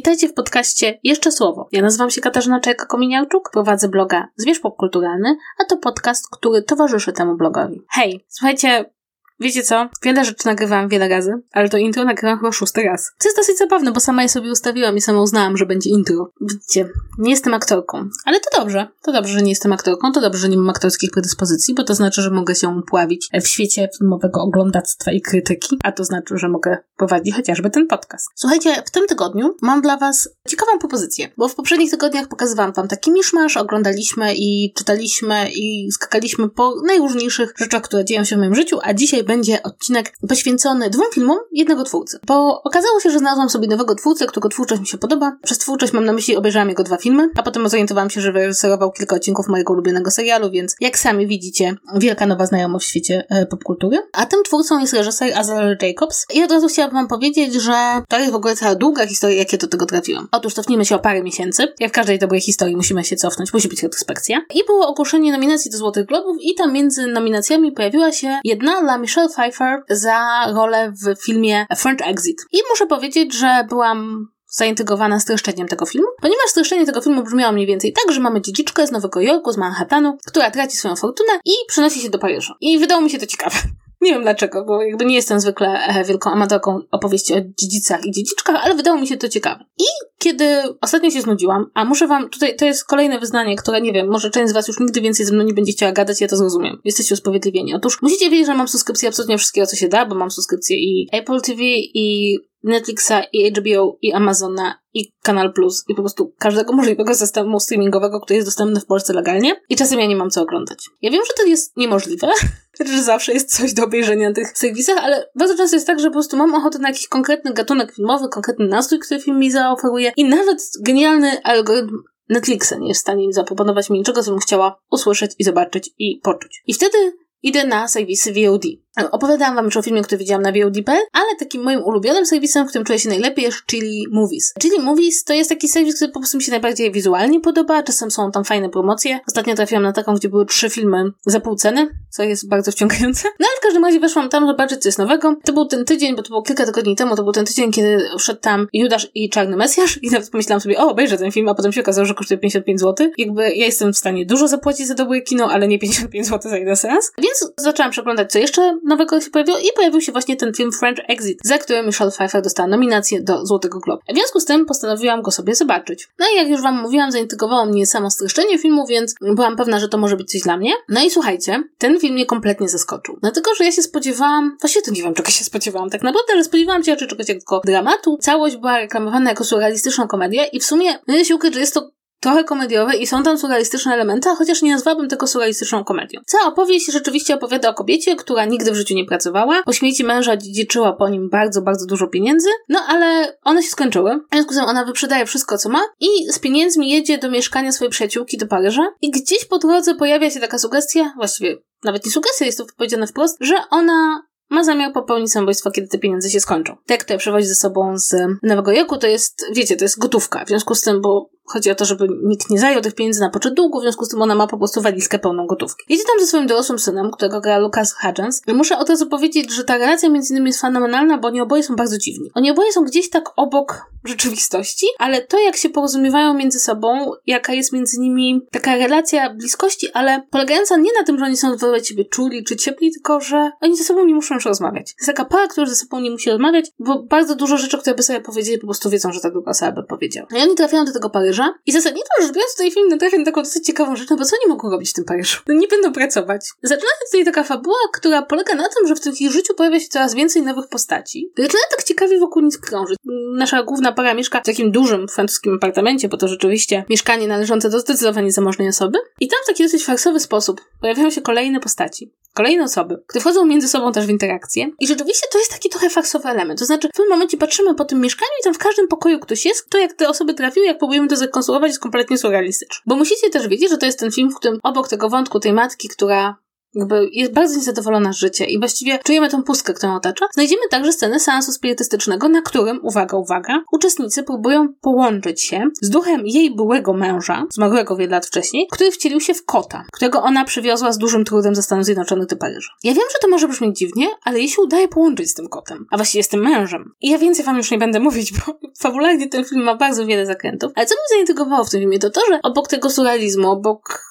Witajcie w podcaście Jeszcze Słowo. Ja nazywam się Katarzyna Czajka-Kominiarczuk, prowadzę bloga Zwierz Popkulturalny, a to podcast, który towarzyszy temu blogowi. Hej, słuchajcie, Wiecie co? Wiele rzeczy nagrywałam wiele razy, ale to intro nagrywam chyba szósty raz. Co jest dosyć zabawne, bo sama je sobie ustawiłam i sama uznałam, że będzie intro. Widzicie, nie jestem aktorką. Ale to dobrze. To dobrze, że nie jestem aktorką, to dobrze, że nie mam aktorskich predyspozycji, bo to znaczy, że mogę się pławić w świecie filmowego oglądactwa i krytyki, a to znaczy, że mogę prowadzić chociażby ten podcast. Słuchajcie, w tym tygodniu mam dla was ciekawą propozycję, bo w poprzednich tygodniach pokazywałam wam taki miszmasz, oglądaliśmy i czytaliśmy i skakaliśmy po najróżniejszych rzeczach, które dzieją się w moim życiu, a dzisiaj będzie odcinek poświęcony dwóm filmom jednego twórcy. Bo okazało się, że znalazłam sobie nowego twórcę, którego twórczość mi się podoba. Przez twórczość mam na myśli, obejrzałam jego dwa filmy, a potem zorientowałam się, że wyreżyserował kilka odcinków mojego ulubionego serialu, więc jak sami widzicie, wielka nowa znajomość w świecie e, popkultury. A tym twórcą jest reżyser Azel Jacobs. I od razu chciałabym wam powiedzieć, że to jest w ogóle cała długa historia, jak ja do tego trafiłam. Otóż cofnijmy się o parę miesięcy. Jak w każdej dobrej historii musimy się cofnąć, musi być retrospekcja. I było ogłoszenie nominacji do Złotych Globów i tam między nominacjami pojawiła się jedna dla Michelle Pfeiffer za rolę w filmie French Exit. I muszę powiedzieć, że byłam zaintrygowana streszczeniem tego filmu, ponieważ streszczenie tego filmu brzmiało mniej więcej tak, że mamy dziedziczkę z Nowego Jorku, z Manhattanu, która traci swoją fortunę i przenosi się do Paryża. I wydało mi się to ciekawe. Nie wiem dlaczego, bo jakby nie jestem zwykle e, wielką amatorką opowieści o dziedzicach i dziedziczkach, ale wydało mi się to ciekawe. I kiedy ostatnio się znudziłam, a muszę wam, tutaj to jest kolejne wyznanie, które nie wiem, może część z was już nigdy więcej ze mną nie będzie chciała gadać, ja to zrozumiem. Jesteście usprawiedliwieni. Otóż musicie wiedzieć, że mam subskrypcję absolutnie wszystkiego, co się da, bo mam subskrypcję i Apple TV, i Netflixa, i HBO, i Amazona, i Kanal Plus, i po prostu każdego możliwego systemu streamingowego, który jest dostępny w Polsce legalnie, i czasem ja nie mam co oglądać. Ja wiem, że to jest niemożliwe, że zawsze jest coś do obejrzenia na tych serwisach, ale bardzo często jest tak, że po prostu mam ochotę na jakiś konkretny gatunek filmowy, konkretny nastrój, który film mi zaoferuje i nawet genialny algorytm Netflixa nie jest w stanie zaproponować mi niczego, co bym chciała usłyszeć i zobaczyć i poczuć. I wtedy idę na serwisy VOD. Opowiadałam wam już o filmie, który widziałam na VOD.pl, ale takim moim ulubionym serwisem, w którym czuję się najlepiej jest Chili Movies. Chili Movies to jest taki serwis, który po prostu mi się najbardziej wizualnie podoba, czasem są tam fajne promocje. Ostatnio trafiłam na taką, gdzie były trzy filmy za pół ceny, co jest bardzo wciągające. No ale w każdym razie weszłam tam zobaczyć, co jest nowego. To był ten tydzień, bo to było kilka tygodni temu, to był ten tydzień, kiedy szedł tam Judasz i Czarny Mesjasz i nawet pomyślałam sobie, o, obejrzę ten film, a potem się okazało, że kosztuje 55 zł. Jakby ja jestem w stanie dużo zapłacić za dobre kino, ale nie 55 zł za jeden seans. Więc zaczęłam przeglądać, co jeszcze nowego się pojawiło i pojawił się właśnie ten film French Exit, za który Michelle Pfeiffer dostała nominację do Złotego Globu. W związku z tym postanowiłam go sobie zobaczyć. No i jak już wam mówiłam, zaintrygowało mnie samo streszczenie filmu, więc byłam pewna, że to może być coś dla mnie. No i słuchajcie, ten film mnie kompletnie zaskoczył. Dlatego, że ja się spodziewałam, właściwie to nie wiem, czego się spodziewałam tak naprawdę, ale spodziewałam się raczej czegoś jako dramatu. Całość była reklamowana jako surrealistyczną komedię i w sumie, no się ukryć, że jest to trochę komediowe i są tam surrealistyczne elementy, chociaż nie nazwałabym tego surrealistyczną komedią. Cała opowieść rzeczywiście opowiada o kobiecie, która nigdy w życiu nie pracowała, po śmierci męża dziedziczyła po nim bardzo, bardzo dużo pieniędzy, no ale one się skończyły. W związku z tym ona wyprzedaje wszystko, co ma i z pieniędzmi jedzie do mieszkania swojej przyjaciółki do Paryża i gdzieś po drodze pojawia się taka sugestia, właściwie nawet nie sugestia, jest to powiedziane wprost, że ona ma zamiar popełnić samobójstwo, kiedy te pieniądze się skończą. Tak, które przewozi ze sobą z Nowego Jorku, to jest, wiecie, to jest gotówka. W związku z tym, bo Chodzi o to, żeby nikt nie zajął tych pieniędzy na poczet długu, w związku z tym ona ma po prostu walizkę pełną gotówki. Jedzie tam ze swoim dorosłym synem, którego gra Lucas Hudgens. Muszę od razu powiedzieć, że ta relacja między nimi jest fenomenalna, bo oni oboje są bardzo dziwni. Oni oboje są gdzieś tak obok rzeczywistości, ale to jak się porozumiewają między sobą, jaka jest między nimi taka relacja bliskości, ale polegająca nie na tym, że oni są wobec siebie czuli czy ciepli, tylko że oni ze sobą nie muszą już rozmawiać. Jest taka para, która ze sobą nie musi rozmawiać, bo bardzo dużo rzeczy, które by sobie powiedzieli, po prostu wiedzą, że ta druga osoba by powiedziała. No I oni trafiają do tego Paryża i zasadniczo rzecz biorąc, tutaj film natrafia na taką dosyć ciekawą rzecz, no bo co oni mogą robić w tym Paryżu? No nie będą pracować. Zaczyna się tutaj taka fabuła, która polega na tym, że w ich życiu pojawia się coraz więcej nowych postaci. Zaczyna tak ciekawie wokół nich krążyć. Nasza główna para mieszka w takim dużym francuskim apartamencie, bo to rzeczywiście mieszkanie należące do zdecydowanie zamożnej osoby. I tam w taki dosyć farsowy sposób pojawiają się kolejne postaci kolejne osoby, które wchodzą między sobą też w interakcję. I rzeczywiście to jest taki trochę faksowy element. To znaczy, w pewnym momencie patrzymy po tym mieszkaniu i tam w każdym pokoju ktoś jest, to jak te osoby trafiły, jak próbujemy to zrekonstruować, jest kompletnie surrealistyczne. Bo musicie też wiedzieć, że to jest ten film, w którym obok tego wątku tej matki, która jakby jest bardzo niezadowolona z życia i właściwie czujemy tą pustkę, którą otacza, znajdziemy także scenę seansu spirytystycznego, na którym, uwaga, uwaga, uczestnicy próbują połączyć się z duchem jej byłego męża, zmarłego wiele lat wcześniej, który wcielił się w kota, którego ona przywiozła z dużym trudem ze Stanów Zjednoczonych do Paryża. Ja wiem, że to może brzmieć dziwnie, ale jej się udaje połączyć z tym kotem, a właściwie z tym mężem. I ja więcej wam już nie będę mówić, bo fabularnie ten film ma bardzo wiele zakrętów, ale co mnie zaintrygowało w tym filmie, to to, że obok tego surrealizmu, obok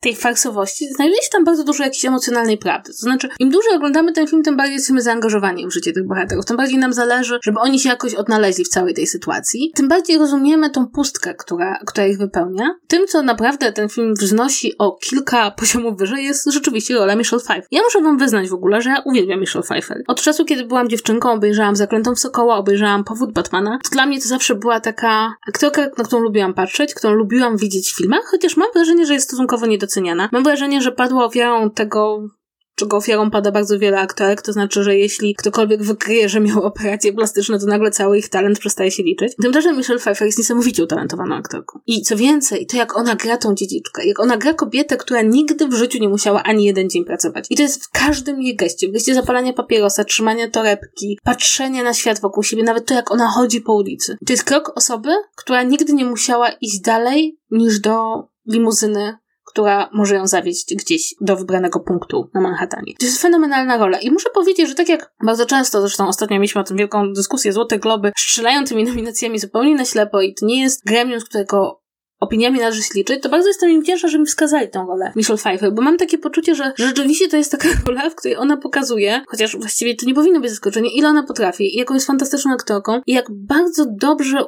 tej farsowości znajduje się tam bardzo dużo jakiejś emocjonalnej prawdy. To znaczy, im dłużej oglądamy ten film, tym bardziej jesteśmy zaangażowani w życie tych bohaterów, tym bardziej nam zależy, żeby oni się jakoś odnaleźli w całej tej sytuacji, tym bardziej rozumiemy tą pustkę, która, która ich wypełnia. Tym, co naprawdę ten film wznosi o kilka poziomów wyżej, jest rzeczywiście rola Michelle Pfeiffer. Ja muszę wam wyznać w ogóle, że ja uwielbiam Michelle Pfeiffer. Od czasu, kiedy byłam dziewczynką, obejrzałam Zaklętą Sokoła, obejrzałam Powód Batmana. To dla mnie to zawsze była taka aktorka, na którą lubiłam patrzeć, którą lubiłam widzieć w filmach, chociaż mam wrażenie, że jest stosunkowo Mam wrażenie, że padła ofiarą tego czego ofiarą pada bardzo wiele aktorek, to znaczy, że jeśli ktokolwiek wykryje, że miał operacje plastyczne, to nagle cały ich talent przestaje się liczyć. Tymczasem Michelle Pfeiffer jest niesamowicie utalentowaną aktorką. I co więcej, to jak ona gra tą dziedziczkę, jak ona gra kobietę, która nigdy w życiu nie musiała ani jeden dzień pracować. I to jest w każdym jej geście. W geście zapalania papierosa, trzymania torebki, patrzenia na świat wokół siebie, nawet to jak ona chodzi po ulicy. To jest krok osoby, która nigdy nie musiała iść dalej niż do limuzyny która może ją zawieźć gdzieś do wybranego punktu na Manhattanie. To jest fenomenalna rola i muszę powiedzieć, że tak jak bardzo często, zresztą ostatnio mieliśmy o tym wielką dyskusję, Złote Globy strzelają tymi nominacjami zupełnie na ślepo i to nie jest gremium, z którego opiniami należy się liczyć, to bardzo jestem im wdzięczna, że mi wskazali tą rolę Michelle Pfeiffer, bo mam takie poczucie, że rzeczywiście to jest taka rola, w której ona pokazuje, chociaż właściwie to nie powinno być zaskoczenie, ile ona potrafi jaką jest fantastyczną aktorką i jak bardzo dobrze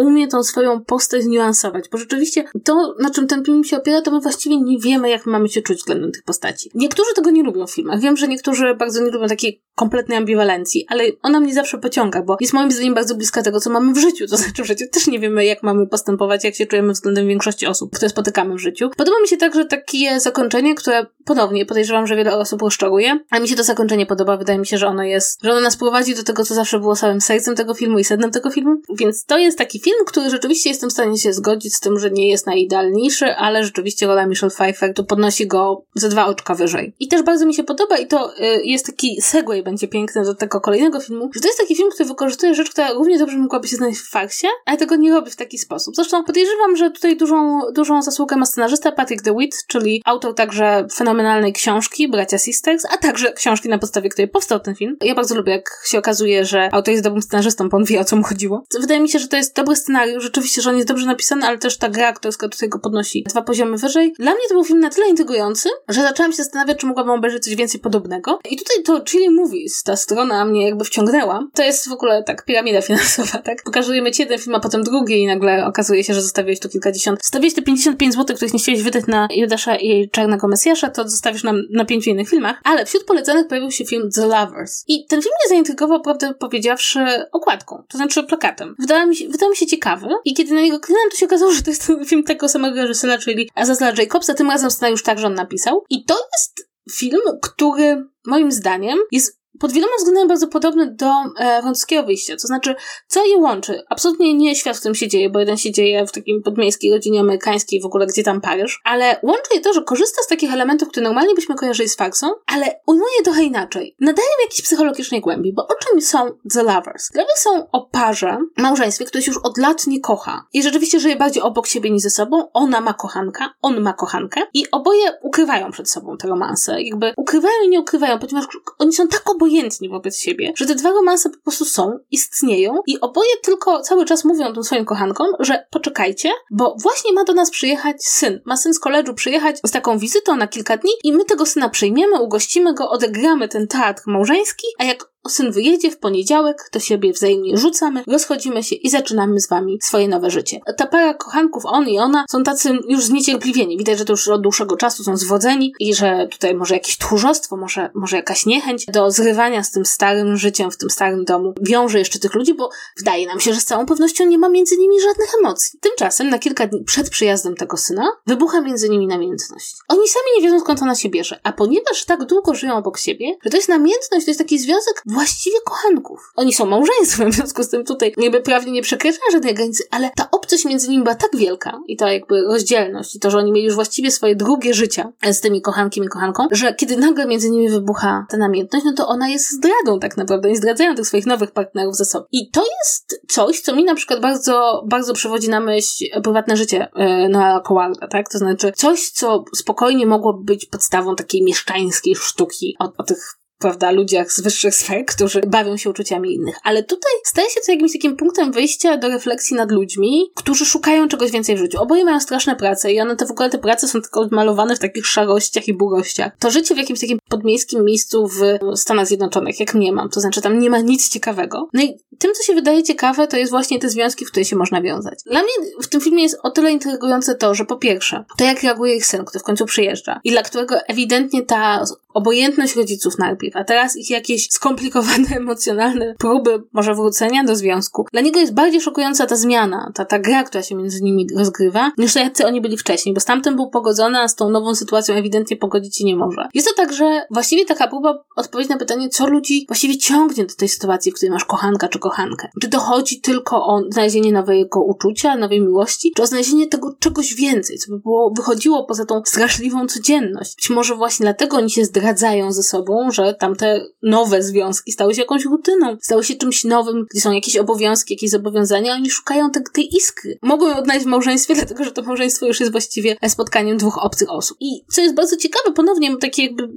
umie tą swoją postać niuansować, bo rzeczywiście to, na czym ten film się opiera, to my właściwie nie wiemy, jak mamy się czuć względem tych postaci. Niektórzy tego nie lubią w filmach. Wiem, że niektórzy bardzo nie lubią takiej kompletnej ambiwalencji, ale ona mnie zawsze pociąga, bo jest moim zdaniem bardzo bliska tego, co mamy w życiu. To znaczy w życiu też nie wiemy, jak mamy postępować, jak się czujemy względem większości osób, które spotykamy w życiu. Podoba mi się także takie zakończenie, które ponownie podejrzewam, że wiele osób rozczaruje, ale mi się to zakończenie podoba. Wydaje mi się, że ono jest, że ono nas prowadzi do tego, co zawsze było samym sercem tego filmu i sednem tego filmu. Więc to jest taki film, który rzeczywiście jestem w stanie się zgodzić z tym, że nie jest najidealniejszy, ale rzeczywiście rola Michelle Pfeiffer to podnosi go ze dwa oczka wyżej. I też bardzo mi się podoba i to y, jest taki segway będzie piękny do tego kolejnego filmu, że to jest taki film, który wykorzystuje rzecz, która równie dobrze mogłaby się znaleźć w farsie, ale tego nie robi w taki sposób. Zresztą podejrzewam, że tutaj dużą, dużą zasługę ma scenarzysta Patrick DeWitt, czyli autor także fenomenalnej książki Bracia Sisters, a także książki, na podstawie której powstał ten film. Ja bardzo lubię, jak się okazuje, że autor jest dobrym scenarzystą, bo on wie, o co mu chodziło. Wydaje mi się, że to jest dobry scenariusz, rzeczywiście, że on jest dobrze napisany, ale też ta gra aktorska tutaj go podnosi dwa poziomy wyżej. Dla mnie to był film na tyle intrygujący, że zaczęłam się zastanawiać, czy mogłabym obejrzeć coś więcej podobnego. I tutaj to Chili Movies, ta strona mnie jakby wciągnęła. To jest w ogóle tak piramida finansowa, tak? Pokazujemy ci jeden film, a potem drugi i nagle okazuje się, że zostawiłeś tu kilkadziesiąt. Zostawiłeś te 55 zł, których nie chciałeś wydać na Judasza i Czarnego Mesjasza, to zostawisz nam na pięciu innych filmach. Ale wśród polecanych pojawił się film The Lovers. I ten film mnie zaintrygował, prawdę powiedziawszy, okładką, to znaczy plakatem. Wydał mi się, mi się ciekawy i kiedy na niego kliknąłem, to się okazało, że to jest film tego samego reżysera, czyli Azazla Jacobsa, tym razem scenariusz także on napisał. I to jest film, który moim zdaniem jest pod wieloma względami bardzo podobny do e, francuskiego wyjścia. To znaczy, co je łączy? Absolutnie nie świat, w którym się dzieje, bo jeden się dzieje w takim podmiejskiej rodzinie amerykańskiej, w ogóle gdzie tam Paryż, ale łączy je to, że korzysta z takich elementów, które normalnie byśmy kojarzyli z faksą, ale ujmuje trochę inaczej. Nadaje jakiejś psychologicznej głębi, bo o czym są The Lovers? Lovers są o parze, małżeństwie, które się już od lat nie kocha i rzeczywiście żyje bardziej obok siebie niż ze sobą. Ona ma kochanka, on ma kochankę i oboje ukrywają przed sobą te romanse. Jakby ukrywają i nie ukrywają, ponieważ oni są tak obojętni obojętni wobec siebie, że te dwa romanse po prostu są, istnieją i oboje tylko cały czas mówią tym swoim kochankom, że poczekajcie, bo właśnie ma do nas przyjechać syn. Ma syn z koledżu przyjechać z taką wizytą na kilka dni i my tego syna przyjmiemy, ugościmy go, odegramy ten teatr małżeński, a jak syn wyjedzie w poniedziałek, to siebie wzajemnie rzucamy, rozchodzimy się i zaczynamy z wami swoje nowe życie. Ta para kochanków, on i ona, są tacy już zniecierpliwieni. Widać, że to już od dłuższego czasu są zwodzeni i że tutaj może jakieś tchórzostwo, może, może jakaś niechęć do zrywania z tym starym życiem w tym starym domu wiąże jeszcze tych ludzi, bo wydaje nam się, że z całą pewnością nie ma między nimi żadnych emocji. Tymczasem na kilka dni przed przyjazdem tego syna wybucha między nimi namiętność. Oni sami nie wiedzą skąd ona się bierze, a ponieważ tak długo żyją obok siebie, że to jest namiętność, to jest taki związek właściwie kochanków. Oni są małżeństwem, w związku z tym tutaj jakby prawnie nie przekraczają żadnej granicy, ale ta obcość między nimi była tak wielka i ta jakby rozdzielność i to, że oni mieli już właściwie swoje drugie życia z tymi kochankiem i kochanką, że kiedy nagle między nimi wybucha ta namiętność, no to ona jest zdradą tak naprawdę. Oni zdradzają tych swoich nowych partnerów ze sobą. I to jest coś, co mi na przykład bardzo, bardzo przywodzi na myśl prywatne życie e, Noela Cowarda, tak? To znaczy coś, co spokojnie mogłoby być podstawą takiej mieszczańskiej sztuki o, o tych prawda, ludziach z wyższych sfer, którzy bawią się uczuciami innych. Ale tutaj staje się to jakimś takim punktem wyjścia do refleksji nad ludźmi, którzy szukają czegoś więcej w życiu. Oboje mają straszne prace i one te w ogóle te prace są tylko odmalowane w takich szarościach i burościach. To życie w jakimś takim podmiejskim miejscu w Stanach Zjednoczonych, jak nie mam, to znaczy tam nie ma nic ciekawego. No i tym, co się wydaje ciekawe, to jest właśnie te związki, w które się można wiązać. Dla mnie w tym filmie jest o tyle intrygujące to, że po pierwsze, to jak reaguje ich syn, który w końcu przyjeżdża i dla którego ewidentnie ta obojętność rodziców najpierw, a teraz ich jakieś skomplikowane emocjonalne próby może wrócenia do związku. Dla niego jest bardziej szokująca ta zmiana, ta, ta gra, która się między nimi rozgrywa, niż to jacy oni byli wcześniej, bo z tamtym był pogodzony, a z tą nową sytuacją ewidentnie pogodzić się nie może. Jest to także właściwie taka próba odpowiedzi na pytanie, co ludzi właściwie ciągnie do tej sytuacji, w której masz kochanka czy kochankę. Czy to chodzi tylko o znalezienie nowego uczucia, nowej miłości, czy o znalezienie tego czegoś więcej, co by było, wychodziło poza tą straszliwą codzienność. Być może właśnie dlatego oni się zdradzają ze sobą, że tamte nowe związki stały się jakąś rutyną, stały się czymś nowym, gdzie są jakieś obowiązki, jakieś zobowiązania, oni szukają te, tej iskry. Mogą ją odnaleźć w małżeństwie, dlatego że to małżeństwo już jest właściwie spotkaniem dwóch obcych osób. I co jest bardzo ciekawe, ponownie taki jakby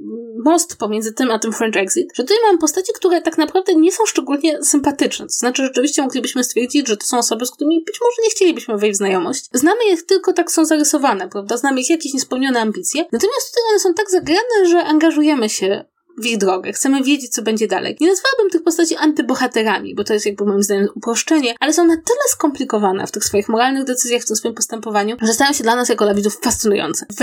most pomiędzy tym a tym French Exit, że tutaj mamy postacie, które tak naprawdę nie są szczególnie sympatyczne. To znaczy, rzeczywiście moglibyśmy stwierdzić, że to są osoby, z którymi być może nie chcielibyśmy wejść w znajomość. Znamy je tylko tak są zarysowane, prawda? Znamy ich jakieś niespełnione ambicje. Natomiast tutaj one są tak zagrane, że angażujemy się w ich drogę. Chcemy wiedzieć, co będzie dalej. Nie nazwałabym tych postaci antybohaterami, bo to jest jakby moim zdaniem uproszczenie, ale są na tyle skomplikowane w tych swoich moralnych decyzjach, w tym swoim postępowaniu, że stają się dla nas jako dla widzów fascynujące. W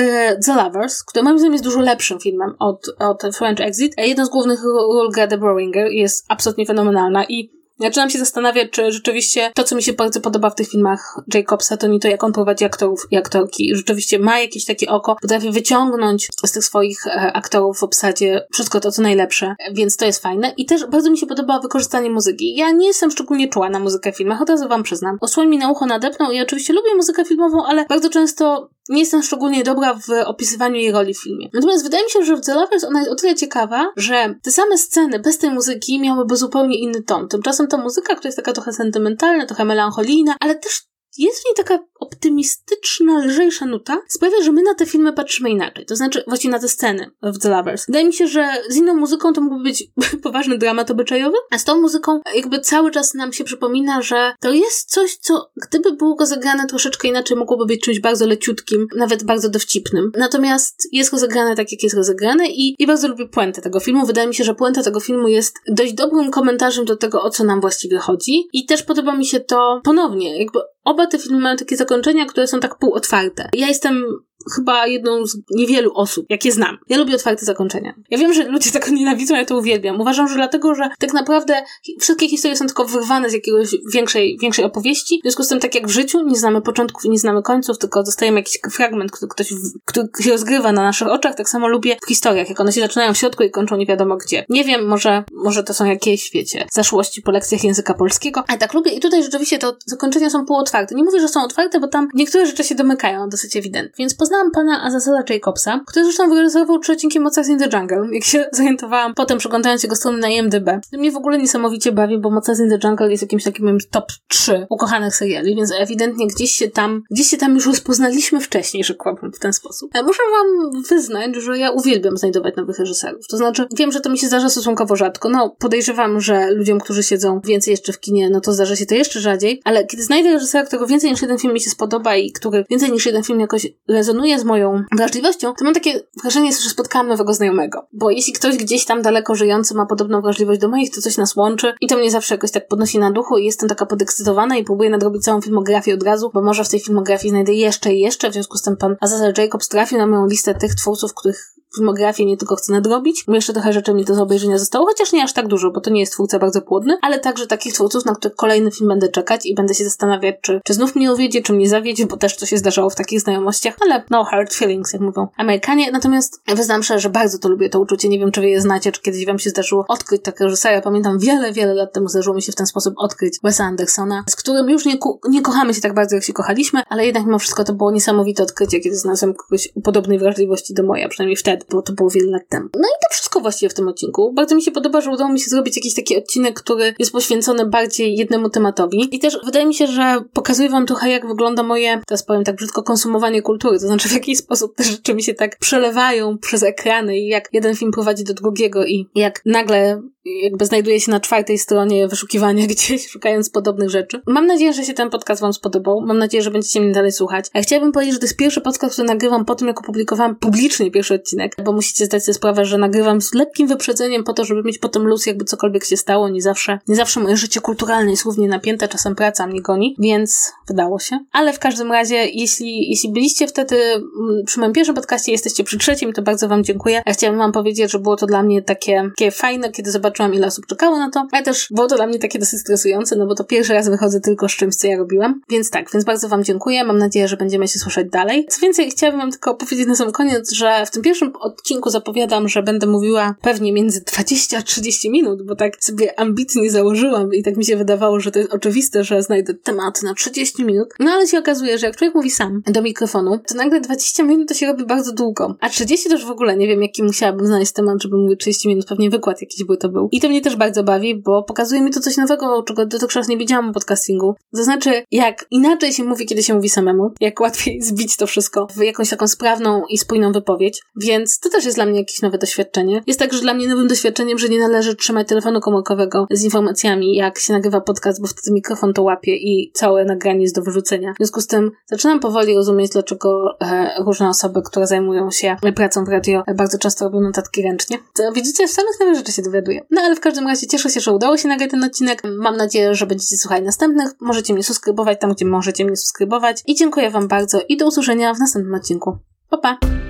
The Lovers, który moim zdaniem jest dużo lepszym filmem od, od French Exit, jedną z głównych ról Greta Browinger jest absolutnie fenomenalna i Zaczynam się zastanawiać, czy rzeczywiście to, co mi się bardzo podoba w tych filmach Jacobsa, to nie to, jak on prowadzi aktorów i aktorki. Rzeczywiście ma jakieś takie oko, potrafi wyciągnąć z tych swoich e, aktorów w obsadzie wszystko to, co najlepsze, więc to jest fajne. I też bardzo mi się podoba wykorzystanie muzyki. Ja nie jestem szczególnie czuła na muzykę w filmach, od razu wam przyznam. Osłoń mi na ucho nadepnął i oczywiście lubię muzykę filmową, ale bardzo często nie jestem szczególnie dobra w opisywaniu jej roli w filmie. Natomiast wydaje mi się, że w The Lovers ona jest o tyle ciekawa, że te same sceny bez tej muzyki miałyby zupełnie inny ton. Tymczasem ta muzyka, która jest taka trochę sentymentalna, trochę melancholijna, ale też jest w niej taka optymistyczna, lżejsza nuta, sprawia, że my na te filmy patrzymy inaczej. To znaczy, właśnie na te sceny w The Lovers. Wydaje mi się, że z inną muzyką to mógłby być poważny dramat obyczajowy, a z tą muzyką jakby cały czas nam się przypomina, że to jest coś, co gdyby było go zagrane troszeczkę inaczej, mogłoby być czymś bardzo leciutkim, nawet bardzo dowcipnym. Natomiast jest rozegrane tak, jak jest rozegrane i, i bardzo lubię puentę tego filmu. Wydaje mi się, że puenta tego filmu jest dość dobrym komentarzem do tego, o co nam właściwie chodzi. I też podoba mi się to ponownie, jakby oba te filmy mają takie zakończenia, które są tak półotwarte. Ja jestem chyba jedną z niewielu osób, jakie znam. Ja lubię otwarte zakończenia. Ja wiem, że ludzie tego nienawidzą, ja to uwielbiam. Uważam, że dlatego, że tak naprawdę wszystkie historie są tylko wyrwane z jakiegoś większej, większej opowieści. W związku z tym, tak jak w życiu, nie znamy początków i nie znamy końców, tylko dostajemy jakiś fragment, który ktoś, który się rozgrywa na naszych oczach. Tak samo lubię w historiach, jak one się zaczynają w środku i kończą nie wiadomo gdzie. Nie wiem, może, może to są jakieś, wiecie, zaszłości po lekcjach języka polskiego, ale tak lubię i tutaj rzeczywiście to zakończenia są półotwarte. Nie mówię, że są otwarte, bo tam niektóre rzeczy się domykają dosyć ewidentnie. Więc poznałam pana Azazela Jacobsa, który zresztą wyrealizował trzy odcinki Mocach in the Jungle, jak się zorientowałam potem przeglądając jego stronę na IMDb. Mnie w ogóle niesamowicie bawi, bo Mocach in the Jungle jest jakimś takim moim top 3 ukochanych seriali, więc ewidentnie gdzieś się tam, gdzieś się tam już rozpoznaliśmy wcześniej, rzekłabym w ten sposób. Ale muszę wam wyznać, że ja uwielbiam znajdować nowych reżyserów. To znaczy, wiem, że to mi się zdarza stosunkowo rzadko. No, podejrzewam, że ludziom, którzy siedzą więcej jeszcze w kinie, no to zdarza się to jeszcze rzadziej, ale kiedy znajdę reżysera, którego więcej niż jeden film mi się spodoba i który więcej niż jeden film jakoś rezonuje z moją wrażliwością, to mam takie wrażenie, że spotkałam nowego znajomego. Bo jeśli ktoś gdzieś tam daleko żyjący ma podobną wrażliwość do moich, to coś nas łączy i to mnie zawsze jakoś tak podnosi na duchu i jestem taka podekscytowana i próbuję nadrobić całą filmografię od razu, bo może w tej filmografii znajdę jeszcze i jeszcze, w związku z tym pan Azazel Jacobs trafił na moją listę tych twórców, których filmografię nie tylko chcę nadrobić, jeszcze trochę rzeczy mi do obejrzenia zostało, chociaż nie aż tak dużo, bo to nie jest twórca bardzo płodny, ale także takich twórców, na których kolejny film będę czekać i będę się zastanawiać, czy, czy znów mnie uwiedzie, czy mnie zawiedzie, bo też to się zdarzało w takich znajomościach, ale no hard feelings, jak mówią Amerykanie. Natomiast wyznam szczerze, że bardzo to lubię to uczucie. Nie wiem, czy wy je znacie, czy kiedyś wam się zdarzyło odkryć takiego reżysera. Pamiętam wiele, wiele lat temu zdarzyło mi się w ten sposób odkryć Wesa Andersona, z którym już nie, nie kochamy się tak bardzo, jak się kochaliśmy, ale jednak mimo wszystko to było niesamowite odkrycie, kiedy znalazłem kogoś podobnej wrażliwości do mojej, przynajmniej wtedy, bo to było wiele lat temu. No i to wszystko właściwie w tym odcinku. Bardzo mi się podoba, że udało mi się zrobić jakiś taki odcinek, który jest poświęcony bardziej jednemu tematowi. I też wydaje mi się, że pokazuje wam trochę, jak wygląda moje, teraz powiem tak brzydko, konsumowanie kultury. To znaczy, w jaki sposób te rzeczy mi się tak przelewają przez ekrany i jak jeden film prowadzi do drugiego i jak nagle jakby znajduje się na czwartej stronie wyszukiwania gdzieś, szukając podobnych rzeczy. Mam nadzieję, że się ten podcast wam spodobał. Mam nadzieję, że będziecie mnie dalej słuchać. A chciałabym powiedzieć, że to jest pierwszy podcast, który nagrywam po tym, jak opublikowałam publicznie pierwszy odcinek, bo musicie zdać sobie sprawę, że nagrywam z lekkim wyprzedzeniem po to, żeby mieć potem luz, jakby cokolwiek się stało. Nie zawsze, nie zawsze moje życie kulturalne jest równie napięte, czasem praca mnie goni, więc wydało się. Ale w każdym razie, jeśli, jeśli byliście wtedy mm, przy moim pierwszym podcaście, jesteście przy trzecim, to bardzo wam dziękuję. Ja chciałabym wam powiedzieć, że było to dla mnie takie, takie fajne, kiedy zobaczyłam, ile osób czekało na to, ale też było to dla mnie takie dosyć stresujące, no bo to pierwszy raz wychodzę tylko z czymś, co ja robiłam. Więc tak, więc bardzo wam dziękuję. Mam nadzieję, że będziemy się słyszeć dalej. Co więcej, chciałabym wam tylko powiedzieć na sam koniec, że w tym pierwszym odcinku zapowiadam, że będę mówiła pewnie między 20 a 30 minut, bo tak sobie ambitnie założyłam i tak mi się wydawało, że to jest oczywiste, że znajdę temat na 30 minut. No ale się okazuje, że jak człowiek mówi sam do mikrofonu, to nagle 20 minut to się robi bardzo długo. A 30 to już w ogóle nie wiem, jaki musiałabym znaleźć temat, żeby mówić 30 minut. Pewnie wykład jakiś by to był. I to mnie też bardzo bawi, bo pokazuje mi to coś nowego, czego dotychczas nie widziałam o podcastingu. To znaczy, jak inaczej się mówi, kiedy się mówi samemu, jak łatwiej zbić to wszystko w jakąś taką sprawną i spójną wypowiedź. Więc to też jest dla mnie jakieś nowe doświadczenie. Jest także dla mnie nowym doświadczeniem, że nie należy trzymać telefonu komórkowego z informacjami, jak się nagrywa podcast, bo wtedy mikrofon to łapie i całe nagranie jest do wyrzucenia. W związku z tym zaczynam powoli rozumieć, dlaczego e, różne osoby, które zajmują się pracą w radio, e, bardzo często robią notatki ręcznie. To widzicie, w samych nowych rzeczy się dowiaduję. No ale w każdym razie cieszę się, że udało się nagrać ten odcinek. Mam nadzieję, że będziecie słuchać następnych. Możecie mnie subskrybować tam, gdzie możecie mnie subskrybować. I dziękuję Wam bardzo i do usłyszenia w następnym odcinku. Pa, pa!